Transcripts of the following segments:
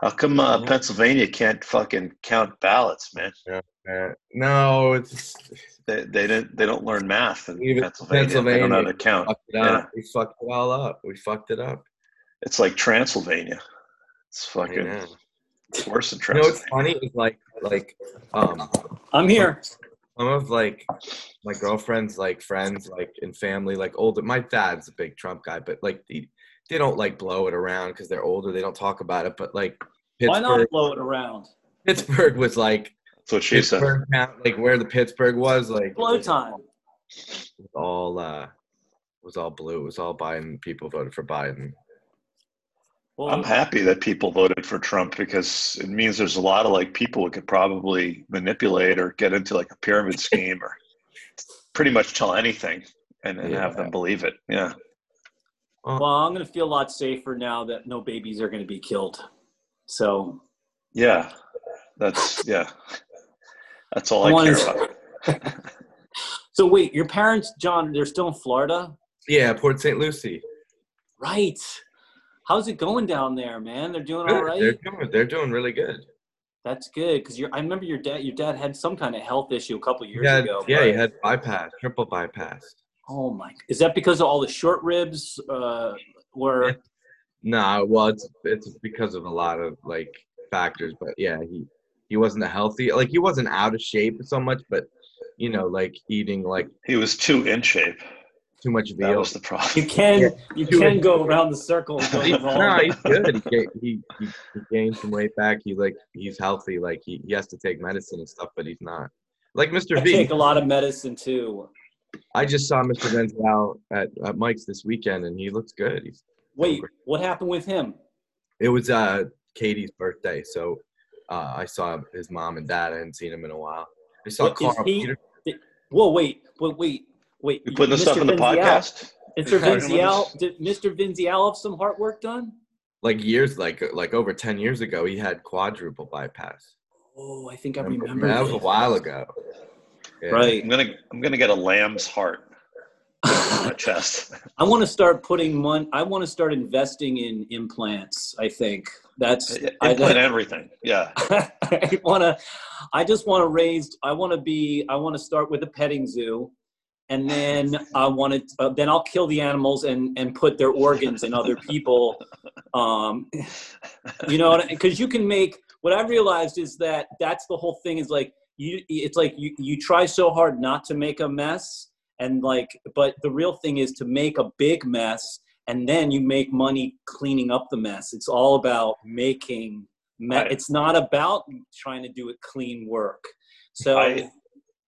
How come uh, Pennsylvania can't fucking count ballots, man? Yeah, man. No, it's They they didn't they don't learn math in Even Pennsylvania. They don't know how to count. fucked it Yeah. up. We fucked it all up. We fucked it up. It's like Transylvania. It's fucking it's worse than Transylvania. You know what's funny is like like um I'm here. some of like my girlfriend's like friends like and family like older my dad's a big trump guy but like they, they don't like blow it around because they're older they don't talk about it but like Pittsburgh, Why not blow it around? pittsburgh was like That's what she said. pittsburgh count- like where the pittsburgh was like Blow it was time. all uh it was all blue it was all biden people voted for biden Well, I'm happy that people voted for Trump because it means there's a lot of like people who could probably manipulate or get into like a pyramid scheme or pretty much tell anything and, and have them believe it. Yeah. Uh, well, I'm going to feel a lot safer now that no babies are going to be killed. So Yeah. That's yeah. That's all I I care to- about. So wait, your parents, John, they're still in Florida, yeah port st lucie right? How's it going down there, man? They're doing all Good. right. they're doing they're doing really good That's good because I remember your dad. Your dad had some kind of health issue a couple years had- ago. yeah he had bypass triple bypass Oh my! Is that because of all the short ribs? Uh, were No, well, it's it's because of a lot of like factors, but yeah, he he wasn't a healthy like he wasn't out of shape so much, but you know, like eating like He was too in shape. too much That veal. was the problem. you can Yeah. you can go around the circle. and go He- wrong. no, he's good. He, he he he gained some weight back. He like he's healthy. Like he, he has to take medicine and stuff, but he's not. Like Mr. I V, take a lot of medicine too. I just saw Mr. Denzel at, at Mike's this weekend, and he looks good. He's Wait, what happened with him? It was uh Katie's birthday, so uh, I saw his mom and dad. I hadn't seen him in a while. I saw What, is Carl he- Peter. Whoa, wait, wait, wait, wait. You putting this Mr. up in the Vinzial- podcast? Mr. Talking about Vinzial, did Mr. Vinzial have some heart work done? Like years, like like over ten years ago, he had quadruple bypass. Oh, I think I remember. that was a while ago. Yeah. Right. I'm gonna I'm gonna get a lamb's heart on my chest. I want to start putting money. I want to start investing in implants. I think that's. I, Implant everything. Yeah. I want to. I just want to raise. I want to be. I want to start with a petting zoo, and then I want to. Uh, then I'll kill the animals and and put their organs in other people. Um, you know, because you can make. What I've realized is that that's the whole thing. Is like you. It's like you. You try so hard not to make a mess, and like, but the real thing is to make a big mess, and then you make money cleaning up the mess. It's all about making. Me- Right. it's not about trying to do it clean work. So I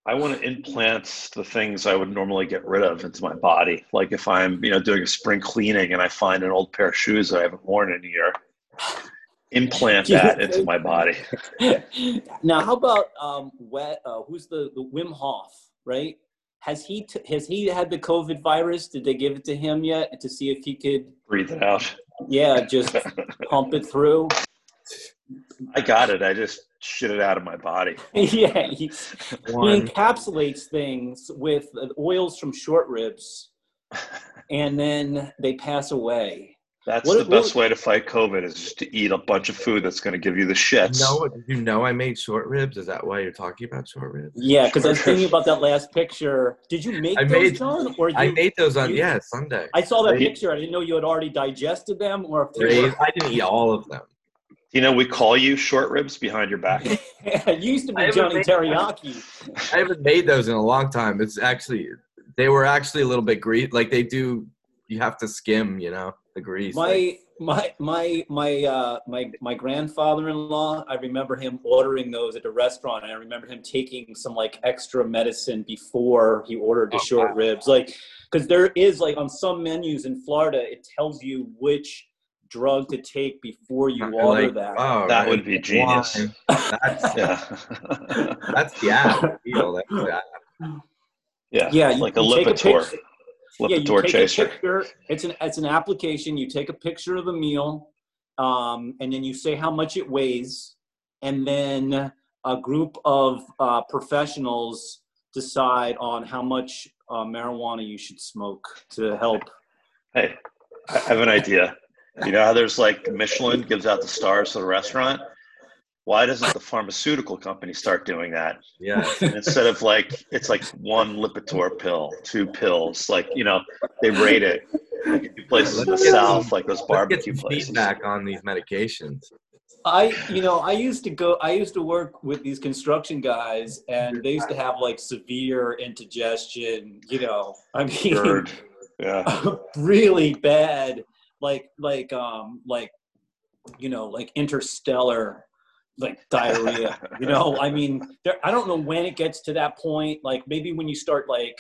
I want to implant the things I would normally get rid of into my body. Like if I'm, you know, doing a spring cleaning and I find an old pair of shoes that I haven't worn in a year, implant that into my body. now, how about um, wet? Uh, who's the, the Wim Hof? Right? Has he t- has he had the COVID virus? Did they give it to him yet to see if he could? Breathe it out. Yeah, just pump it through. I got it. I just shit it out of my body. yeah, he, he encapsulates things with uh, oils from short ribs, and then they pass away. That's What- the best what- way to fight COVID is just to eat a bunch of food that's going to give you the shits. No, did you know I made short ribs? Is that why you're talking about short ribs? Yeah, because I was thinking about that last picture. Did you make I those, made- John? Or you, I made those on you- yeah Sunday. I saw that They- picture. I didn't know you had already digested them, or if they Raised- I didn't eat all of them. You know, we call you short ribs behind your back. were. it used to I be haven't Johnny made- Teriyaki. I haven't made those in a long time. It's actually they were actually a little bit greasy. Like they do, you have to skim, you know, the grease. like- My my my my uh, my my grandfather-in-law. I remember him ordering those at a restaurant. and I remember him taking some like extra medicine before he ordered the Oh, short wow. ribs. Like, because there is like on some menus in Florida, it tells you which drug to take before you Like, order that. oh, That would be genius. That's Yeah. that's the app. Deal. That's the yeah. Yeah, you- Like a you take a Lipitor. Picture- yeah, you Lipitor take chaser. a picture. It's an it's an application. You take a picture of the meal, um, and then you say how much it weighs, and then a group of uh, professionals decide on how much uh, marijuana you should smoke to help. Hey, I have an idea. You know how there's like Michelin gives out the stars to the restaurant? Why doesn't the pharmaceutical company start doing that? Yeah. Instead of like, it's like one Lipitor pill, two pills. Like, you know, they rate it. Like a few places in the get South, some- like those Let's get barbecue some places. feedback on these medications. I, you know, I used to go, I used to work with these construction guys and they used to have like severe indigestion, you know, I mean, Bird. Yeah. really bad, like, like, um, like, you know, like interstellar, like diarrhea, you know, I mean, there, I don't know when it gets to that point, like maybe when you start like,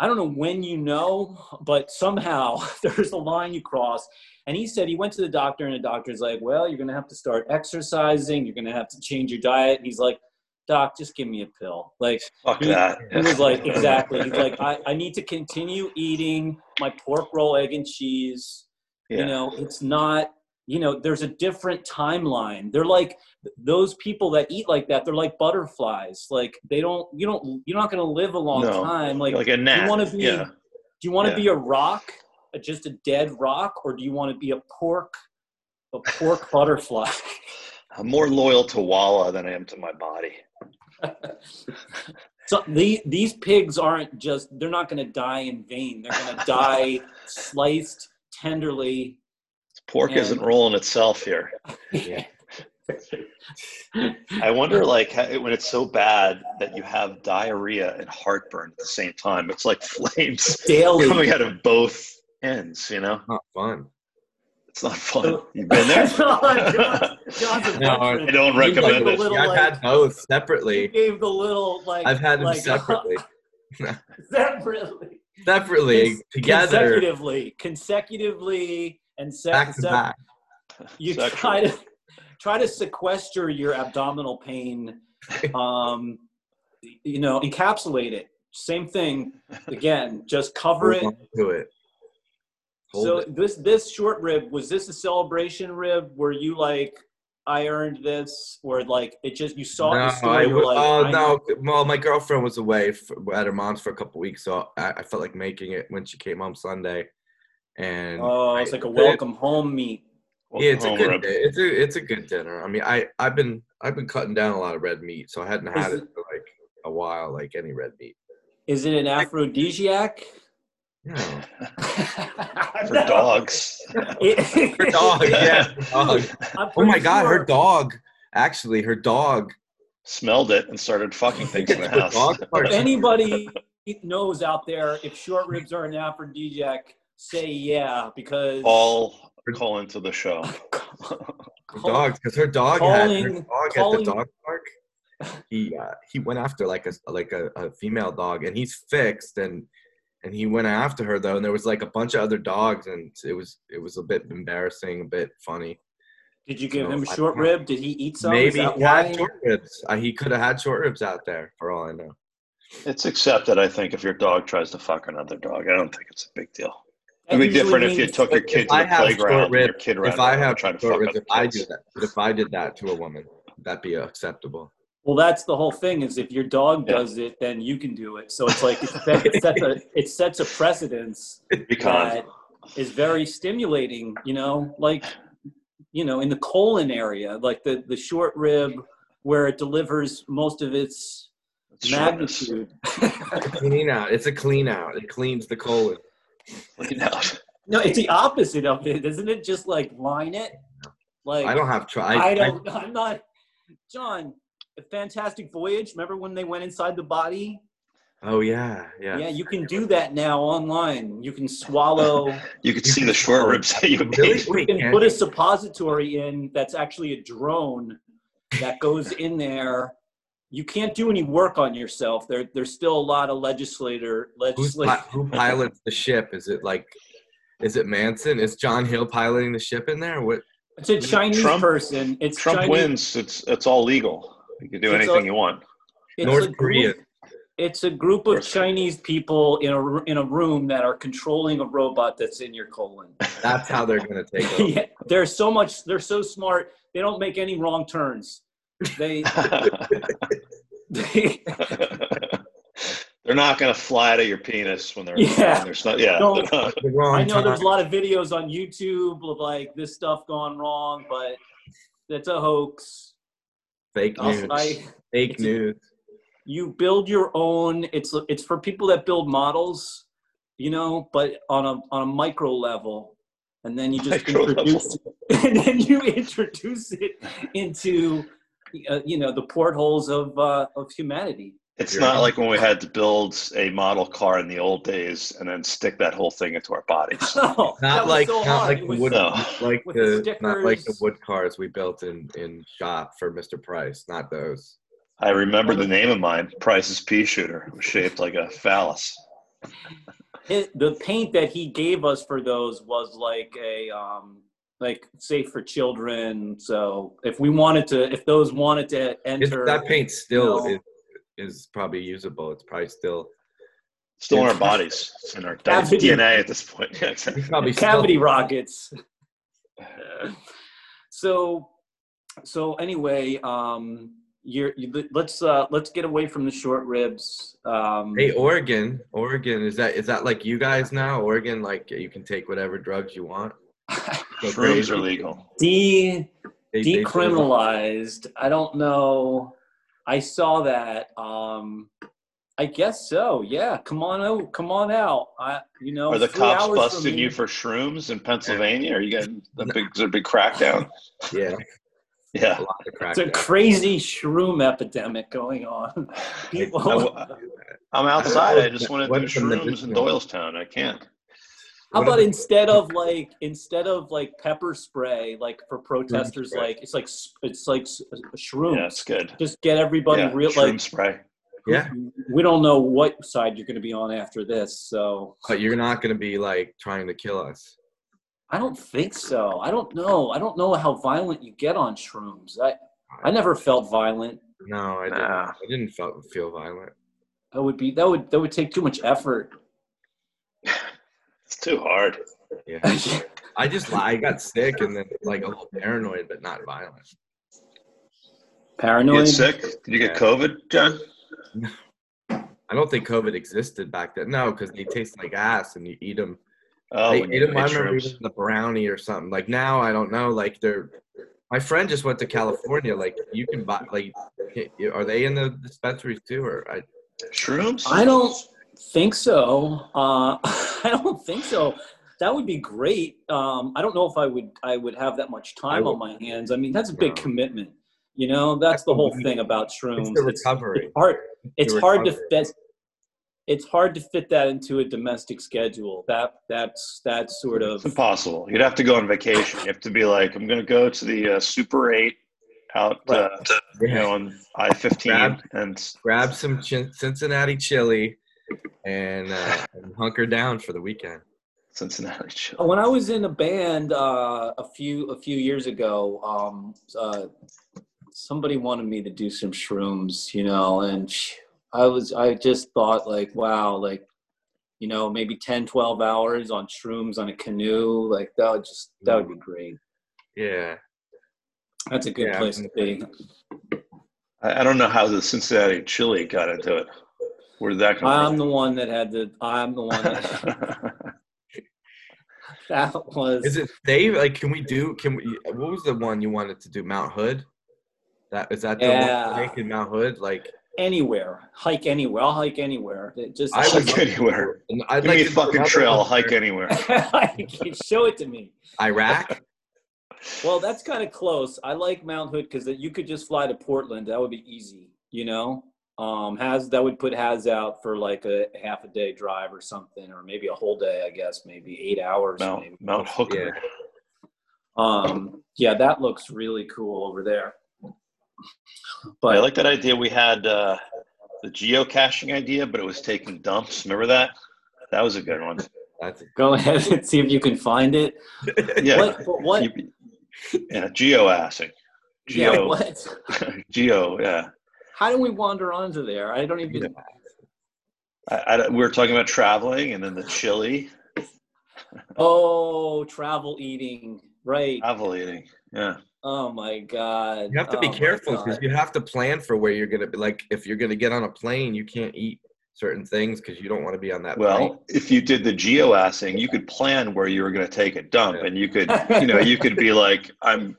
I don't know when you know, but somehow there's a line you cross. And he said he went to the doctor, and the doctor's like, Well, you're going to have to start exercising. You're going to have to change your diet. And he's like, Doc, just give me a pill. Like, Fuck he, that. he was like, Exactly. He's like, I, I need to continue eating my pork roll, egg, and cheese. Yeah. You know, it's not, you know, there's a different timeline. They're like, those people that eat like that, they're like butterflies. Like, they don't, you don't, you're not going to live a long No. time. Like, like a gnat. wanna be- yeah. do you want to Yeah. be a rock, a- just a dead rock, or do you want to be a pork, a pork butterfly? I'm more loyal to Wawa than I am to my body. so the, these pigs aren't just, they're not going to die in vain. They're going to die sliced tenderly. Pork And- isn't rolling itself here. Yeah. I wonder, like, when it's so bad that you have diarrhea and heartburn at the same time. It's like flames Daily. coming out of both ends. You know, Not fun. it's not fun. You've been there. John- John's No. I don't recommend the it. little, I've like- had both you separately. gave the little like I've had them like, separately. separately, Separately, Cons- together, consecutively, consecutively, and se- back to se- back. you Sexual. try to try to sequester your abdominal pain um you know encapsulate it same thing again just cover it Hold to it. Hold so it. this this short rib was this a celebration rib where you like i earned this or like it just you saw No, the story I you were like oh I- no! Well, my girlfriend was away for, at her mom's for a couple weeks, so I, I felt like making it when she came home Sunday. And oh it's like a welcome home meat yeah, it's a good. rib. It's a it's a good dinner. I mean, I I've been I've been cutting down a lot of red meat, so I hadn't had Is it for like a while, like any red meat. is it an aphrodisiac No, for dogs. her dog. Yeah, dog. Oh my pretty god, her dog. Actually, her dog. Smelled it and started fucking things in the house. dog If anybody knows out there if short ribs are an aphrodisiac, say yeah because All call into the show. her dogs because her dog had her Calling- dog at the dog park. He uh, he went after like a like a, a female dog, and he's fixed, and and he went after her though, and there was like a bunch of other dogs, and it was it was a bit embarrassing, a bit funny. Did you give So, him I short rib? Did he eat some? Maybe he had short ribs. Uh, he could have had short ribs out there, for all I know. It's accepted, I think, if your dog tries to fuck another dog. I don't think it's a big deal. That It'd be different if you took your If kid to I the have playground rib- your kid ran If I have trying to short fuck ribs, if I do that, but if I did that to a woman, that'd be acceptable. Well, that's the whole thing. Is if your dog Yeah. does it, then you can do it. So it's like it, set, it sets a it sets a precedence Because that is very stimulating. You know, like you know, in the colon area, like the the short rib, where it delivers most of its it's magnitude. Clean out. It's a clean out. It cleans the colon. You know, no, it's the opposite of it, isn't it? Just like line it. Like I don't have try. I, don't. I, am not. John, a Fantastic Voyage. Remember when they went inside the body? oh yeah, yeah. Yeah, you can do that now online. You can swallow. you can see the short ribs that you Really? ate. you can can put a suppository in that's actually a drone that goes in there. You can't do any work on yourself. There, there's still a lot of legislator Who's legislator. who pilots the ship? Is it like, is it Manson? Is John Hill piloting the ship in there? What? It's a Chinese Trump- person. It's Trump Chinese, wins. It's it's all legal. You can do It's anything a- you want. It's North a group- Korea. It's a group of Chinese people in a r- in a room that are controlling a robot that's in your colon. That's how they're gonna take it. yeah, they're so much. They're so smart. They don't make any wrong turns. They. they They're They're not gonna fly out of your penis when they're Yeah. There's not. Yeah. No. they're not- The wrong I know there's a lot of videos on YouTube of like this stuff gone wrong, but that's a hoax. fake news. I, fake it's a- news. you build your own. It's it's for people that build models, you know, but on a on a micro level, and then you just Micro introduce, and then you introduce it into, uh, you know, the portholes of uh, of humanity. It's You're not right. like when we had to build a model car in the old days and then stick that whole thing into our bodies. That Not like so not hard. like the was- wood No. like the the not like the wood cars we built in in shop for Mr. Price. Not those. I remember the name of mine, Price's pea shooter, It was shaped like a phallus. it, the paint that he gave us for those was like a um like safe for children so if we wanted to if those wanted to It's, enter that paint still No. is is probably usable. It's probably still Still in our bodies. It's in our Cavity. DNA at this point. Yeah, exactly. it's probably cavity still, rockets so so anyway um you're you, let's uh let's get away from the short ribs um Hey, Oregon, Oregon is that is that like you guys now? Oregon, like you can take whatever drugs you want. Go Shrooms crazy. are legal. de They- they- decriminalized i don't know i saw that um i guess so yeah come on out come on out i you know Are the cops busting you for shrooms in Pennsylvania? Are you getting a big, is a big crackdown? Yeah, Yeah. a lot of crack. it's a crazy shroom epidemic going on people I, am outside. I just want to do shrooms in? Doylestown. I can't. How about instead of like instead of like pepper spray like for protesters like it's like it's like s- uh, shrooms Yeah, it's good. just get everybody Yeah, real shroom like spray. Yeah, we don't know what side you're going to be on after this so but you're not gonna be like trying to kill us. I don't think so. I don't know. I don't know how violent you get on shrooms. I I never felt violent. No, I didn't. Nah. I didn't feel, feel violent. That would be that would that would take too much effort. It's too hard. Yeah, I just I got sick and then like a little paranoid, but not violent. You Paranoid. get sick? Did you get COVID, John? I don't think COVID existed back then. No, because they taste like ass and you eat them. Oh, I, when ate you 'em- I remember shrooms. eating the brownie or something. Like now, I don't know. Like they're. My friend just went to California. Like you can buy. Like, are they in the dispensaries too? Or I, Shrooms? I don't think so. Uh, I don't think so. That would be great. Um, I don't know if I would I would have that much time on my hands. I mean, that's a big No. commitment. You know, that's the whole thing about shrooms. it's the It's, recovery. it's hard. It's hard to fit. It's hard to fit that into a domestic schedule. That that's that's sort of It's impossible. You'd have to go on vacation. You have to be like, I'm going to go to the uh, Super 8 out, uh, you know, on I 15 Grab- and Grab some Cincinnati chili, and, uh, and hunker down for the weekend. Cincinnati. chill. when I was in a band uh, a few a few years ago, um, uh, somebody wanted me to do some shrooms, you know, and I was I just thought like, wow, like you know, maybe 10, 12 hours on shrooms on a canoe, like that would just that would be great. Yeah. That's a good Yeah. place to be. I, I don't know how the Cincinnati chili got into it. Where did that come I'm from? the one that had the. I'm the one that that was. Is it Dave? Like, can we do? Can we? What was the one you wanted to do? Mount Hood. That is that the Yeah. one in Mount Hood? Like, anywhere hike anywhere i'll hike anywhere It just I would Hike anywhere. and I'd Give like me a fucking trail. I'll one hike for anywhere. show it to me Iraq. well that's kind of close i like mount hood because you could just fly to portland that would be easy you know um has that would put has out for like a half a day drive or something or maybe a whole day i guess maybe eight hours Mount, maybe. Mount Hooker. um yeah that looks really cool over there But but I like that idea. We had uh, the geocaching idea, but it was taking dumps. Remember that? That was a good one. That's go ahead and see if you can find it Yeah. what what You- yeah, geo-assing. yeah Geo, what geo, yeah. How do we wander onto there i don't even I, I, we were talking about traveling and then the chili, Oh, travel eating. Right. travel eating. Yeah. Oh my God. you have to be Oh careful because you have to plan for where you're gonna be. Like, if you're gonna get on a plane, you can't eat certain things because you don't want to be on that. Well, plane. if you did the geoassing, you could plan where you were going to take a dump, Yeah. and you could, you know, you could be like, I'm.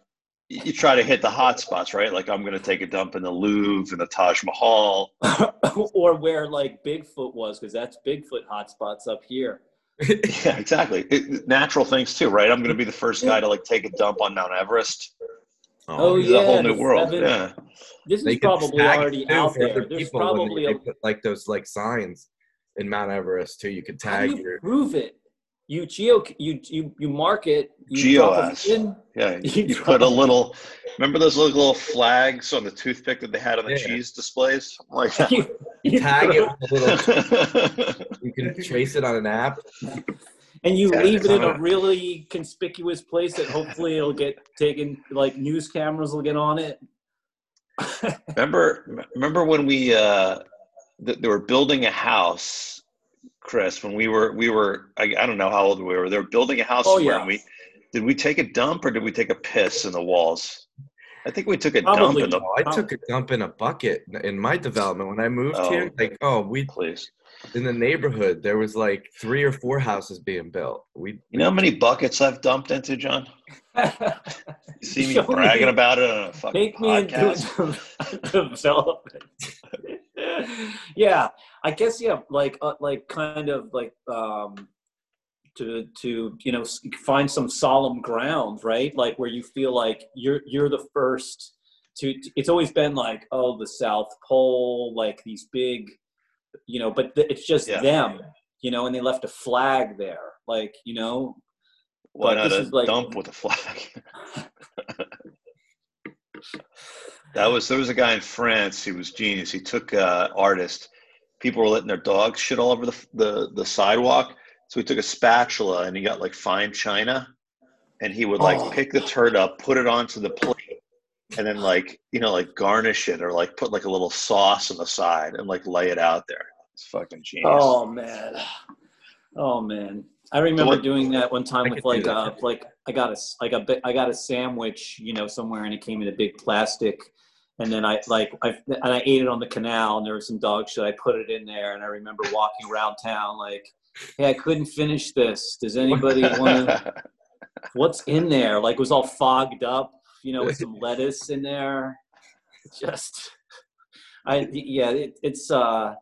You try to hit the hot spots, right? Like I'm going to take a dump in the Louvre and the Taj Mahal. or where like Bigfoot was, because that's Bigfoot hotspots up here. Yeah, exactly. It, natural things too, right? I'm going to be the first guy to like take a dump on Mount Everest. Oh, It's yeah, a whole new world. seven- Yeah. This They is could probably tag already out there. other There's people probably they a put, like those like signs in Mount Everest too. You could How do tag you your. prove it? You geo you you you mark it. You drop a Yeah, You you put a little. Remember those little, little flags on the toothpick that they had on the Yeah. cheese displays? Like You, you Tag it with a little. You can trace it on an app. and you Yeah, leave it in a it's- really conspicuous place that hopefully it'll get taken. Like news cameras will get on it. remember, remember when we uh, th- they were building a house, Chris? When we were, we were. I, I don't know how old we were. They were building a house Oh, somewhere, yeah. and we did we take a dump or did we take a piss in the walls? I think we took a Probably. dump in the. Oh, I took a dump in a bucket in my development when I moved Oh. here. Like, oh, we Please, in the neighborhood there was like three or four houses being built. We you know how many buckets I've dumped into, John? You see me Show bragging me. about it on a fucking Make me podcast. into development. yeah, I guess yeah, like uh, like kind of like um to to you know find some solemn ground, right? Like where you feel like you're you're the first to. It's always been like oh the South Pole, like these big, you know, but th- it's just Yeah. them, you know, and they left a flag there, like you know. Why But not a like- dump with a flag? that was there was a guy in France. He was genius. He took uh, artist. People were letting their dogs shit all over the, the the sidewalk. So he took a spatula and he got like fine china, and he would like Oh. pick the turd up, put it onto the plate, and then like you know like garnish it or like put like a little sauce on the side and like lay it out there. It's fucking genius. Oh man, oh man. I remember what- doing that one time I with like a uh, like I got a like a I got a sandwich you know somewhere and it came in a big plastic, and then I like I and I ate it on the canal and there was some dog shit. I put it in there and I remember walking around town like, hey, I couldn't finish this. Does anybody want to? What's in there? Like it was all fogged up, you know, with some lettuce in there. Just, I yeah, it, it's uh,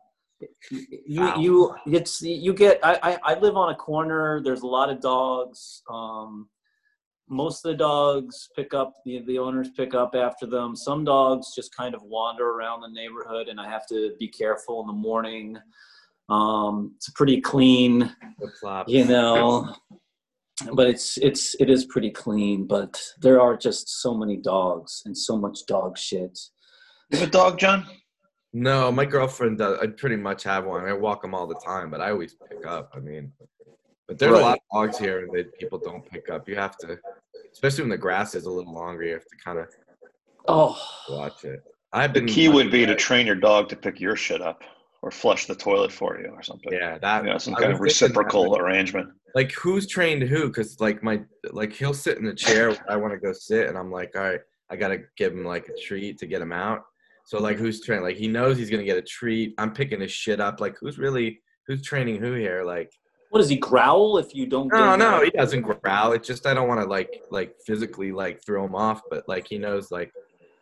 you you it's you get. I, I I live on a corner. There's a lot of dogs. Um, most of the dogs pick up the the owners pick up after them. Some dogs just kind of wander around the neighborhood, and I have to be careful in the morning. Um, it's pretty clean flip-flop. you know but it's it's it is pretty clean but there are just so many dogs and so much dog shit you have a dog, John? No, my girlfriend does. I pretty much have one. I walk them all the time, but I always pick up. I mean, but there's a lot of dogs here that people don't pick up. You have to, especially when the grass is a little longer. You have to kind of oh watch it. I've The been. key would be to train your dog to pick your shit up or flush the toilet for you or something. Yeah, that. You know, some I kind of was thinking that, reciprocal like- arrangement. like who's trained who because like my like he'll sit in the chair i want to go sit and i'm like all right i gotta give him like a treat to get him out so like who's trained like he knows he's gonna get a treat i'm picking his shit up like who's really who's training who here like what does he growl if you don't oh, no no he doesn't growl it's just i don't want to like like physically like throw him off but like he knows like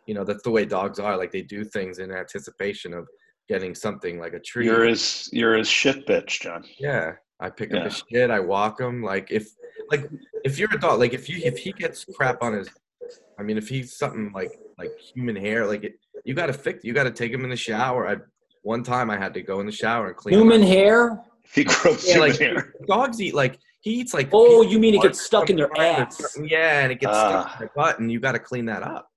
you know that's the way dogs are like they do things in anticipation of getting something like a treat You're his you're his shit bitch, John. Yeah, I pick Yeah. up his shit. I walk him. Like if, like if you're a dog, like if you if he gets crap on his, I mean if he's something like like human hair, like it, you got to fix. You got to take him in the shower. I one time I had to go in the shower and clean. human up. hair If he grows Yeah, like hair. dogs eat like he eats like. oh you mean it gets stuck in their sometimes ass something. Yeah, and it gets stuck Ah. in their butt, and you got to clean that up.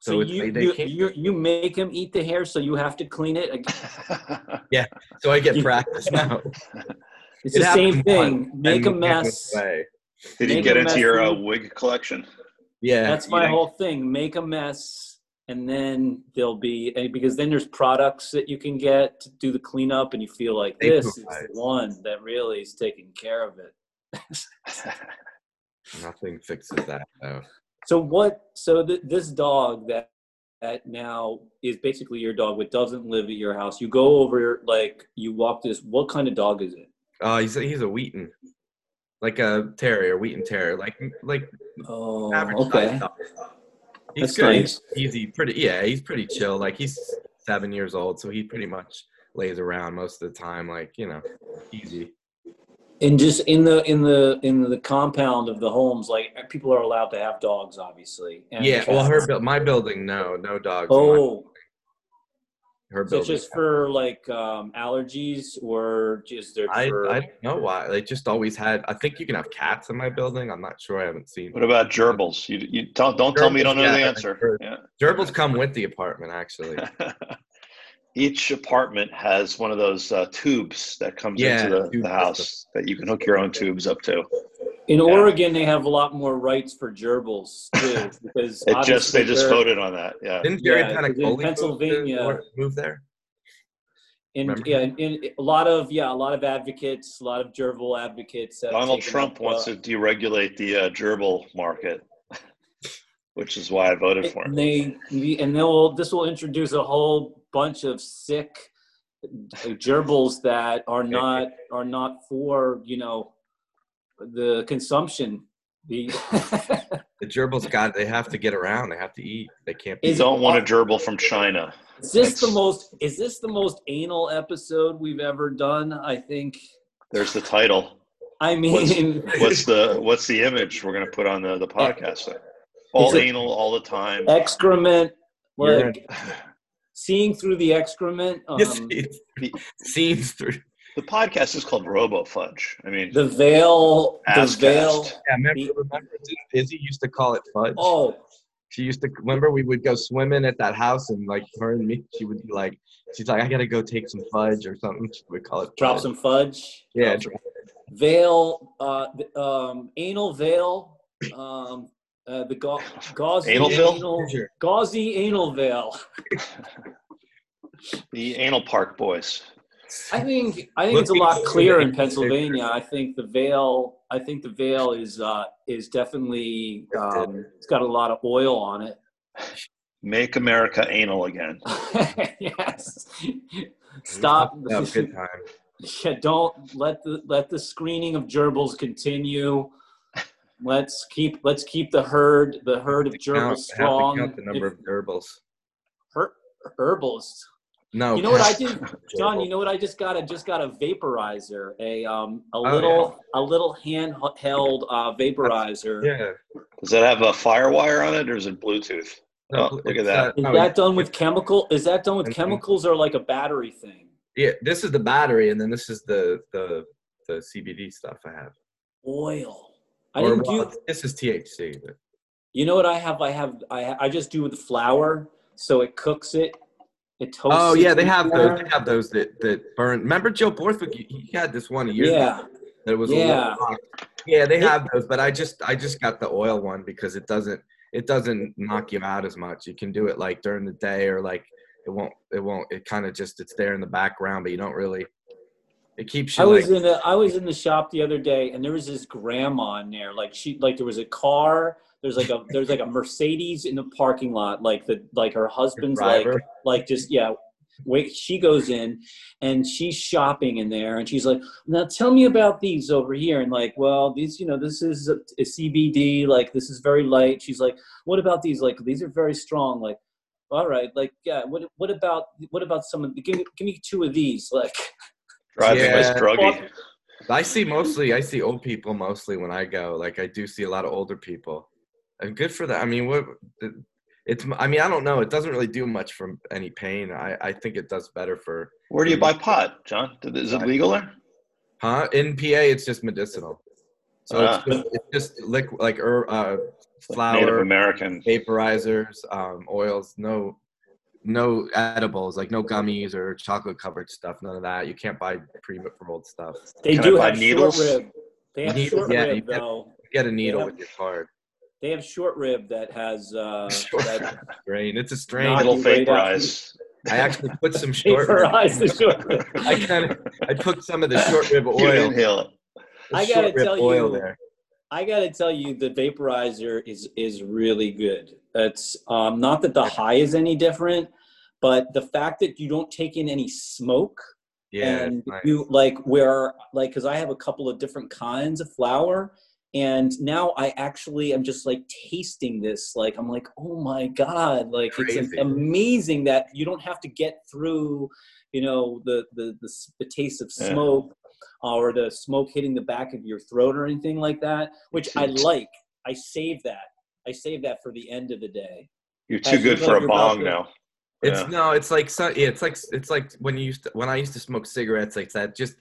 So, so you they, you, they can't. you you make him eat the hair so you have to clean it Again. yeah, So I get practice now. it's It the same thing make a and it went mess. Did he get into your uh, wig collection? Yeah, That's my eating. whole thing. Make a mess, and then there'll be because then there's products that you can get to do the cleanup, and you feel like They this is the one that really is taking care of it. nothing fixes that though. So what? So th- this dog that at now is basically your dog, but doesn't live at your house. You go over, like you walk this. What kind of dog is it? Uh, he's a, he's a Wheaten, like a terrier, Wheaten terrier, like like Oh, average okay. He's That's good. nice. He's easy, pretty. Yeah, he's pretty chill. Like he's seven years old, so he pretty much lays around most of the time. Like you know, easy. And just in the in the in the compound of the homes, like people are allowed to have dogs, obviously. and yeah. Well, her my building, no, no dogs. Oh, her so building. just for like um, allergies, or just there I, for I don't know why. They just always had. I think you can have cats in my building. I'm not sure. I haven't seen. What about gerbils? You, you don't don't tell me you don't know Gerbils, the answer. Yeah. Gerbils come with the apartment, actually. Each apartment has one of those uh, tubes that comes Yeah, into the, the house that you can hook your own tubes up to. In Yeah. Oregon, they have a lot more rights for gerbils too, because It just they just voted on that. Yeah. Didn't Jerry Yeah, 'cause in Panacoli Pennsylvania- move, move there? in, Remember? yeah, in, in a lot of yeah, a lot of advocates, a lot of gerbil advocates. have Donald Trump up, wants uh, to deregulate the uh, gerbil market, which is why I voted for him. And they and they'll this will introduce a whole bunch of sick gerbils that are not are not for you know the consumption. The The gerbils got. They have to get around. They have to eat. They can't. You Is- don't want a gerbil from China. is this the most is this the most anal episode we've ever done? I think. There's the title. I mean, What's the what's the image we're gonna put on the, the podcast? There? All It's a- anal all the time. excrement, You're like seeing through the excrement. Um, It's- Seems through. The podcast is called Robo Fudge. I mean, the veil, the veil. cast. Yeah, remember, remember Izzy used to call it fudge. Oh, She used to remember we would go swimming at that house and like her and me, she would be like, she's like, I gotta go take some fudge or something. She would call it drop fudge. some fudge. Yeah, veil, uh, um, anal veil, um, uh, the ga- gauzy Anal veil? anal, gauzy anal veil. the Anal Park Boys. I think I think it's a lot clearer in Pennsylvania. I think the veil. I think the veil is uh, is definitely um, it's got a lot of oil on it. Make America anal again. yes. Stop. Yeah, good time. Yeah, don't let the let the screening of gerbils continue. Let's keep let's keep the herd the herd of Count- gerbils have to strong. count the number of gerbils. Her, herbals. No. You know what I did, John? You know what I just got? I just got a vaporizer, a um a Oh, little a little handheld uh, vaporizer. Yeah. Does that have a fire wire on it or is it Bluetooth? No, Oh, look at it's, that. uh, Is that done with chemical? Is that done with chemicals or like a battery thing? Yeah, this is the battery, and then this is the the the CBD stuff I have. Oil. I Or, didn't do. well, this is THC. But You know what I have? I have I I just do with flour, so it cooks it. Oh yeah, they have those. They have those that that burn. Remember Joe Borthwick? He, had this one a year Yeah, ago. That was a Yeah. Yeah, they have those, but I just I just got the oil one because it doesn't it doesn't knock you out as much. You can do it like during the day or like it won't it won't it kind of just it's there in the background, but you don't really. It keeps you I was like in the I was in the shop the other day, and there was this grandma in there. Like she like there was a car. There's like a there's like a Mercedes in the parking lot. Like the like her husband's like like just yeah. Wait, she goes in and she's shopping in there, and she's like, "Now tell me about these over here." And like, well, these, you know, this is a, a CBD. Like, this is very light. She's like, "What about these? Like, these are very strong." Like, all right, like, yeah. What what about what about some of? Give me give me two of these. Like, Driving Yeah. was druggy. I see mostly I see old people mostly when I go. Like I do see a lot of older people, and good for that. I mean, what it's I mean I don't know. It doesn't really do much for any pain. I I think it does better for Where do you buy pot, John? Is it legal there? huh in PA. It's just medicinal, so Ah. it's, just, it's just liquid like er, uh, Native American. vaporizers, um, oils. No. No edibles, like no gummies or chocolate covered stuff, none of that. You can't buy pre-rolled stuff. They Can do have needles? short rib. They have Needles, short yeah, you get- though. Get a needle have- with your card. They have short rib that has uh, that strain. It's a strain. Knock It'll you right out. vaporize. I actually put some short rib. the short rib. I kind of I put some of the short rib You oil. inhale it. I gotta tell oil you- there. I gotta tell you, the vaporizer is is really good. It's um, not that the high is any different, but the fact that you don't take in any smoke Yeah, and nice. you like where like because I have a couple of different kinds of flour, and now I actually am just like tasting this. Like I'm like, oh my god! Like it's amazing that you don't have to get through, you know, the the the, the taste of Yeah. smoke or the smoke hitting the back of your throat or anything like that, which I like. I save that. I save that for the end of the day. You're too As good you for a you're bong now. It's Yeah. no, it's like so, yeah, it's like it's like when you used to, when I used to smoke cigarettes, like that just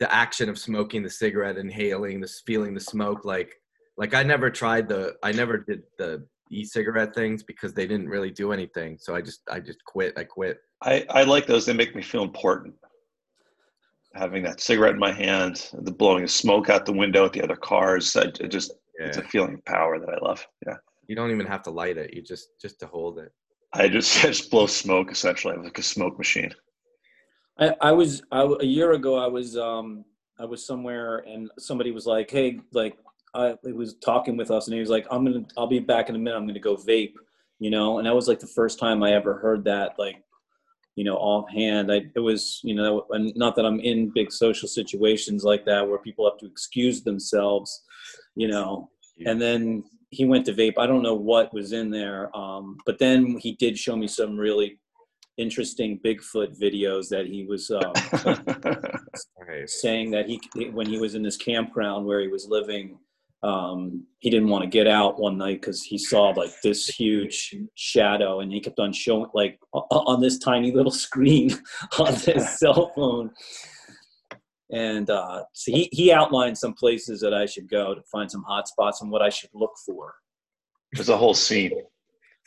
the action of smoking the cigarette, inhaling this, feeling the smoke, like like I never tried the, I never did the e-cigarette things because they didn't really do anything. So I just I just quit. I quit. I, I like those. They make me feel important. Having that cigarette in my hand, the blowing the smoke out the window at the other cars. I, it just it's a feeling of power that I love. Yeah. You don't even have to light it. You just just to hold it. I just, I just blow smoke essentially. I'm like a smoke machine. I, I was I, a year ago. I was um I was somewhere and somebody was like, "Hey, like I was talking with us and he was like, "I'm gonna I'll be back in a minute. I'm gonna go vape," you know. And that was like the first time I ever heard that, like, you know, offhand. I it was you know, and not that I'm in big social situations like that where people have to excuse themselves, you know. And then he went to vape. I don't know what was in there, um, but then he did show me some really interesting Bigfoot videos that he was um, saying that he when he was in this campground where he was living um, he didn't want to get out one night because he saw like this huge shadow and he kept on showing like on this tiny little screen on his cell phone and uh, so he, he outlined some places that i should go to find some hot spots and what i should look for There's a whole scene.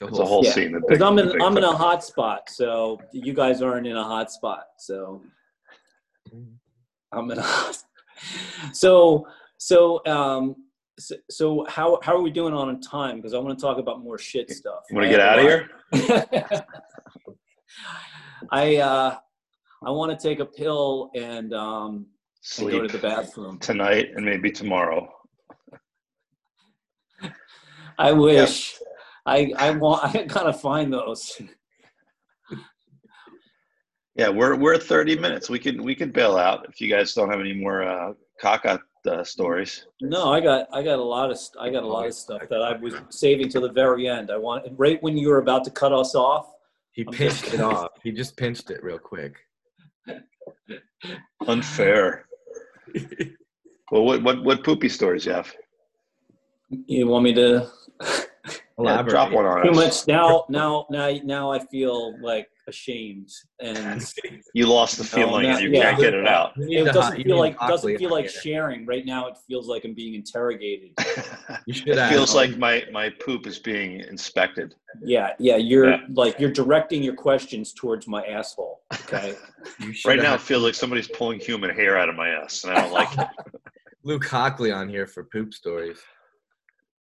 The There's a whole Yeah. scene. Because i'm in i'm in a hot spot so you guys aren't in a hot spot so I'm in a so so um so, so how how are we doing on time? Because I want to talk about more shit stuff. You want to get out of here? here? I uh I want to take a pill and um and go to the bathroom. tonight and maybe tomorrow. I wish. I I want. I gotta find those. Yeah, we're we're at 30 minutes. We can we can bail out if you guys don't have any more uh, caca uh, stories. No, I got I got a lot of st- I got a lot of stuff that I was saving till the very end. I want right when you were about to cut us off. He I'm pinched just- it off. He just pinched it real quick. Unfair. Well, what what what poopy stories you have? You want me to? Yeah, drop one on Too us. much now. Now, now, now I feel like ashamed, and You lost the No, feeling not- and you yeah. can't get it out. It doesn't feel like doesn't feel like sharing right now. It feels like I'm being interrogated. You should It have. feels like my my poop is being inspected. Yeah, yeah. You're Yeah. like you're directing your questions towards my asshole. Okay. you Right now, it have feels like somebody's pulling human hair out of my ass, and I don't like it. Luke Hockley on here for poop stories.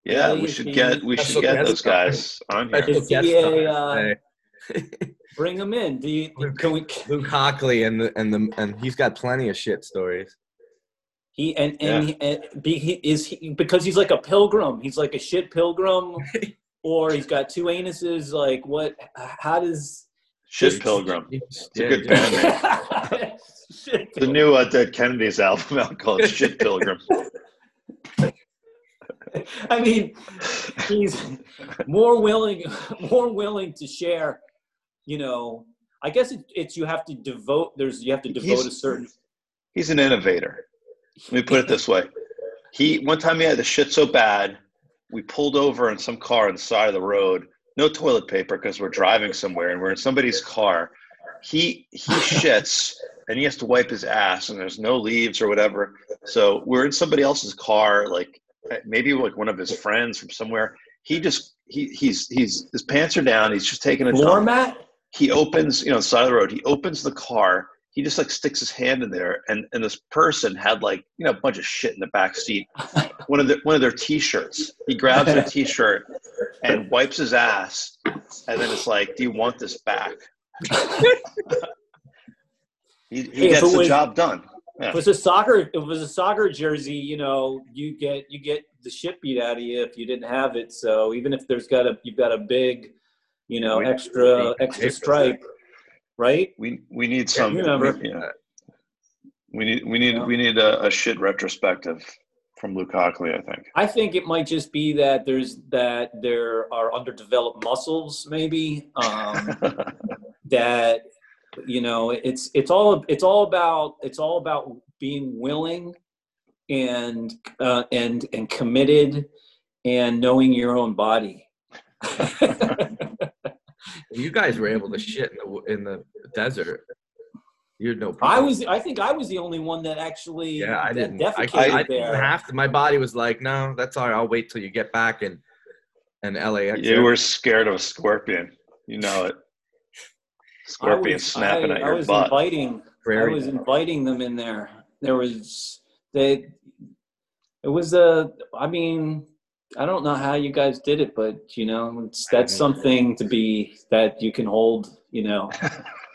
Yeah, Yeah, we should get we should get those guys on here. Special Is he guest a, on uh. Bring them in. Do you? Can we? Luke Hockley and the and the and he's got plenty of shit stories. He and and, he, and be, he is he because he's like a pilgrim. He's like a shit pilgrim, or he's got two anuses. Like what? How does? Shit Pilgrim. It's a good band Shit The new uh, Dead Kennedys album out called Shit Pilgrim. I mean, he's more willing, more willing to share. You know, I guess it, it's you have to devote. There's you have to devote He's- a certain. He's an innovator. Let me put it this way. He one time he had the shit so bad, we pulled over in some car on the side of the road. No toilet paper because we're driving somewhere and we're in somebody's car. He he shits and he has to wipe his ass and there's no leaves or whatever. So we're in somebody else's car, like Uh, maybe like one of his friends from somewhere. He just he he's he's his pants are down. He's just taking a Floor mat? he opens, you know, the side of the road, he opens the car, he just like sticks his hand in there, and, and this person had like, you know, a bunch of shit in the back seat. One of the one of their t-shirts. He grabs their t-shirt and wipes his ass, and then it's like, Do you want this back? he he gets the was- job done. If it was a soccer, if it was a soccer jersey, you know, you get you get the shit beat out of you if you didn't have it. So even if there's got a you've got a big, you know, We- extra extra stripe, right? We we need some. remember. We, yeah. we need we need Yeah. we need a, a shit retrospective from Luke Hockley. I think. I think it might just be that there's that there are underdeveloped muscles, maybe. Um, that you know it's it's all it's all about it's all about being willing and uh, and and committed and knowing your own body You guys were able to shit in the in the desert. You're no i was i think i was the only one that actually Yeah, I didn't. I, defecated I didn't there have to. My body was like, no, that's all right. I'll wait till you get back and and LAX. you were scared of a scorpion. You know it. I Scorpion was, snapping I, at I your was butt. inviting I prairie. was inviting them in there. There was they. It was a. I mean, I don't know how you guys did it, but you know, it's that's something to be that you can hold. You know,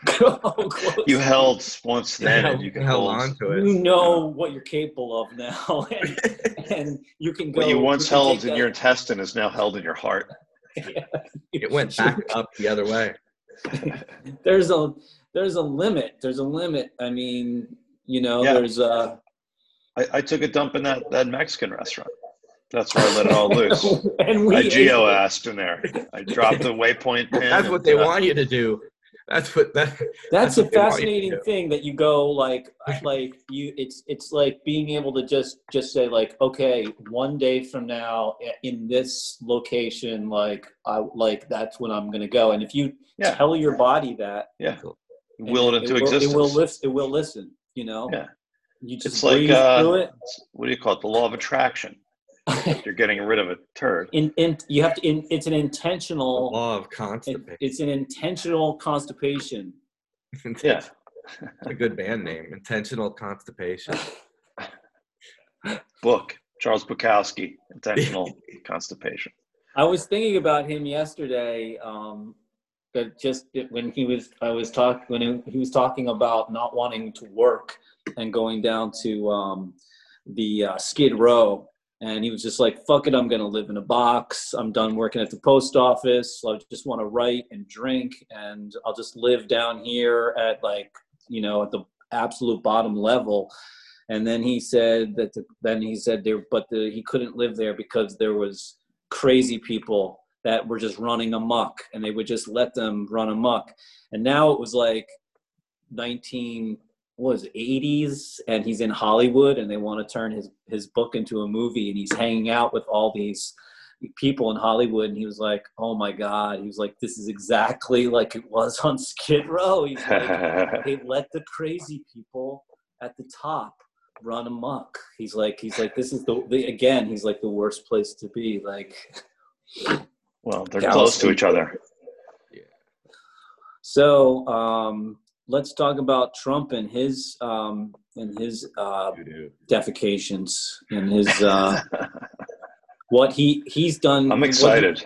close. You held once then, Yeah, and you can hold. on to it. You know what you're capable of now, and, and you can go. What you once can take held in that- your intestine is now held in your heart. It went back up the other way. there's a there's a limit. There's a limit. I mean, you know, Yeah. there's a. I, I took a dump in that, that Mexican restaurant. That's where I let it all loose. and we I ate geo it. asked in there. I dropped the waypoint pin. That's what they uh, want you to do. That's what that. That's That's a what they want you to fascinating thing that you go like like you it's it's like being able to just just say like okay one day from now in this location like I like that's when I'm gonna go and if you Yeah. tell your body that yeah, Will it into will, existence. it will listen it will listen you know Yeah. you just It's like, uh, it What do you call it? The law of attraction. You're getting rid of a turd. in, in you have to in, it's an The intentional law of it, constipation. it's an intentional constipation Yeah. a good band name. Intentional constipation. Book. Charles Bukowski. Intentional constipation. I was thinking about him yesterday. Um, that just when he was, I was talking when he, he was talking about not wanting to work and going down to um, the uh, Skid Row, and he was just like, "Fuck it, I'm gonna live in a box. I'm done working at the post office. I just want to write and drink, and I'll just live down here at like, you know, at the absolute bottom level." And then he said that. The, then he said there, but the, he couldn't live there because there was crazy people that were just running amok and they would just let them run amok and now it was like 19 what was 80s and he's in hollywood and they want to turn his his book into a movie and he's hanging out with all these people in hollywood and he was like oh my god he was like this is exactly like it was on skid row he's like they let the crazy people at the top run amok. He's like, he's like, this is the, the again, he's like the worst place to be. Like, well, they're close to each other. Yeah. So um, let's talk about Trump and his um, and his uh, defecations and his uh, what he he's done. I'm he- excited.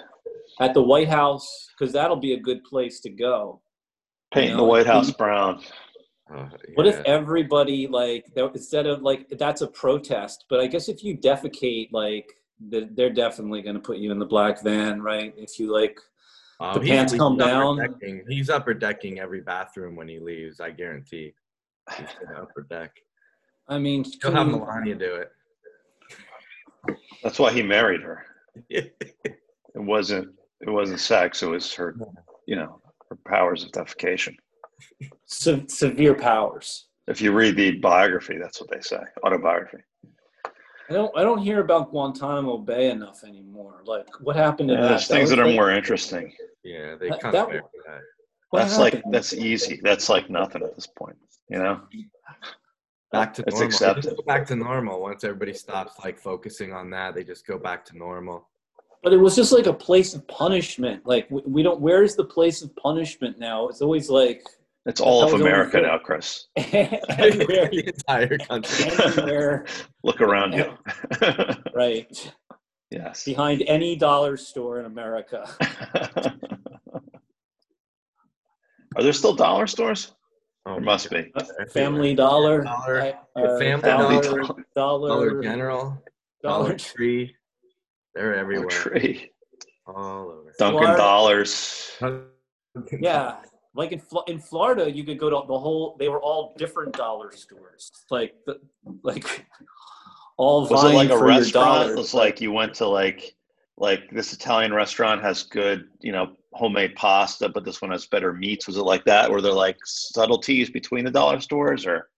at the White House because that'll be a good place to go. Painting know, the White House brown. Uh, What if everybody like instead of like that's a protest, but I guess if you defecate, like they're definitely going to put you in the black van, right? If you like, Oh, the he's- pants come upper down? decking- He's upper decking every bathroom when he leaves. I guarantee. He's gonna upper deck. I mean, He'll have Melania do it. That's why he married her. it. It wasn't. It wasn't sex. It was her. You know, her powers of defecation. se- severe powers. If you read the biography, that's what they say. Autobiography. I don't. I don't hear about Guantanamo Bay enough anymore. Like, what happened to Yeah, that? there's things was that are like- more interesting. Yeah, they That- kind that of that. what that's like that's easy. That's like nothing at this point. You know. Back to It's normal. Accepted. go back to normal once everybody stops like focusing on that. They just go back to normal. But it was just like a place of punishment. Like we, we don't. Where is the place of punishment now? It's always like It's all of America now, Chris. anywhere, the entire country. anywhere, Look around you. right yes. behind any dollar store in America. Are there still dollar stores? Oh, There must be. Family Dollar, Dollar, uh, Family Dollar, Dollar. Dollar, Dollar General, Dollar Dollar Tree. They're Dollar everywhere. Tree. All over. Dunkin' Florida. Dollars. Yeah, like in in Florida, you could go to the whole. They were all different dollar stores, like the like all Was it like a restaurant? dollars. It was like you went to like like this Italian restaurant has good, you know, homemade pasta, but this one has better meats. Was it like that? Were there like subtleties between the dollar stores or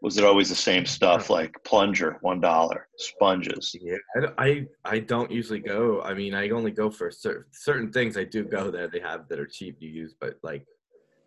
was it always the same stuff like plunger, one dollar, sponges? Yeah, I, don't- I I don't usually go. I mean, I only go for certain certain things. I do go there. They have that are cheap to use, but like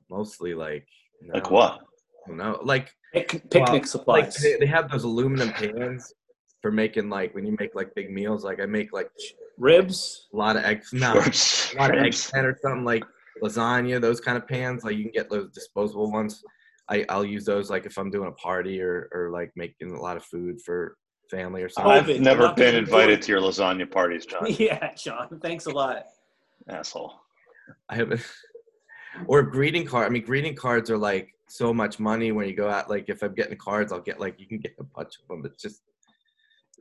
mostly like Like no, what? No, like Pic- picnic well, supplies. Like they, they have those aluminum pans for making like when you make like big meals. Like I make like Ribs. a lot of eggs. No, a lot of Shrimps. eggplant or something like lasagna. Those kind of pans. Like you can get those disposable ones. I I'll use those like if I'm doing a party or or like making a lot of food for family or something. I've never been invited to your lasagna parties, John. Yeah, John. Thanks a lot. Asshole. I haven't. Or greeting card. I mean, greeting cards are like so much money when you go out. Like, if I'm getting cards, I'll get like you can get a bunch of them. It's just,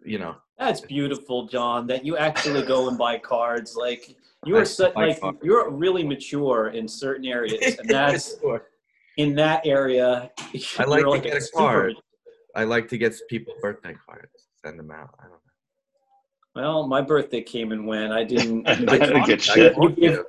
you know, That's beautiful, John. That you actually go and buy cards. Like you are such like cards. you're really mature in certain areas, and that's in that area. I like you're to get a card. I like to get people birthday cards. Send them out. I don't know. Well, my birthday came and went. I didn't. I didn't get you shit. give-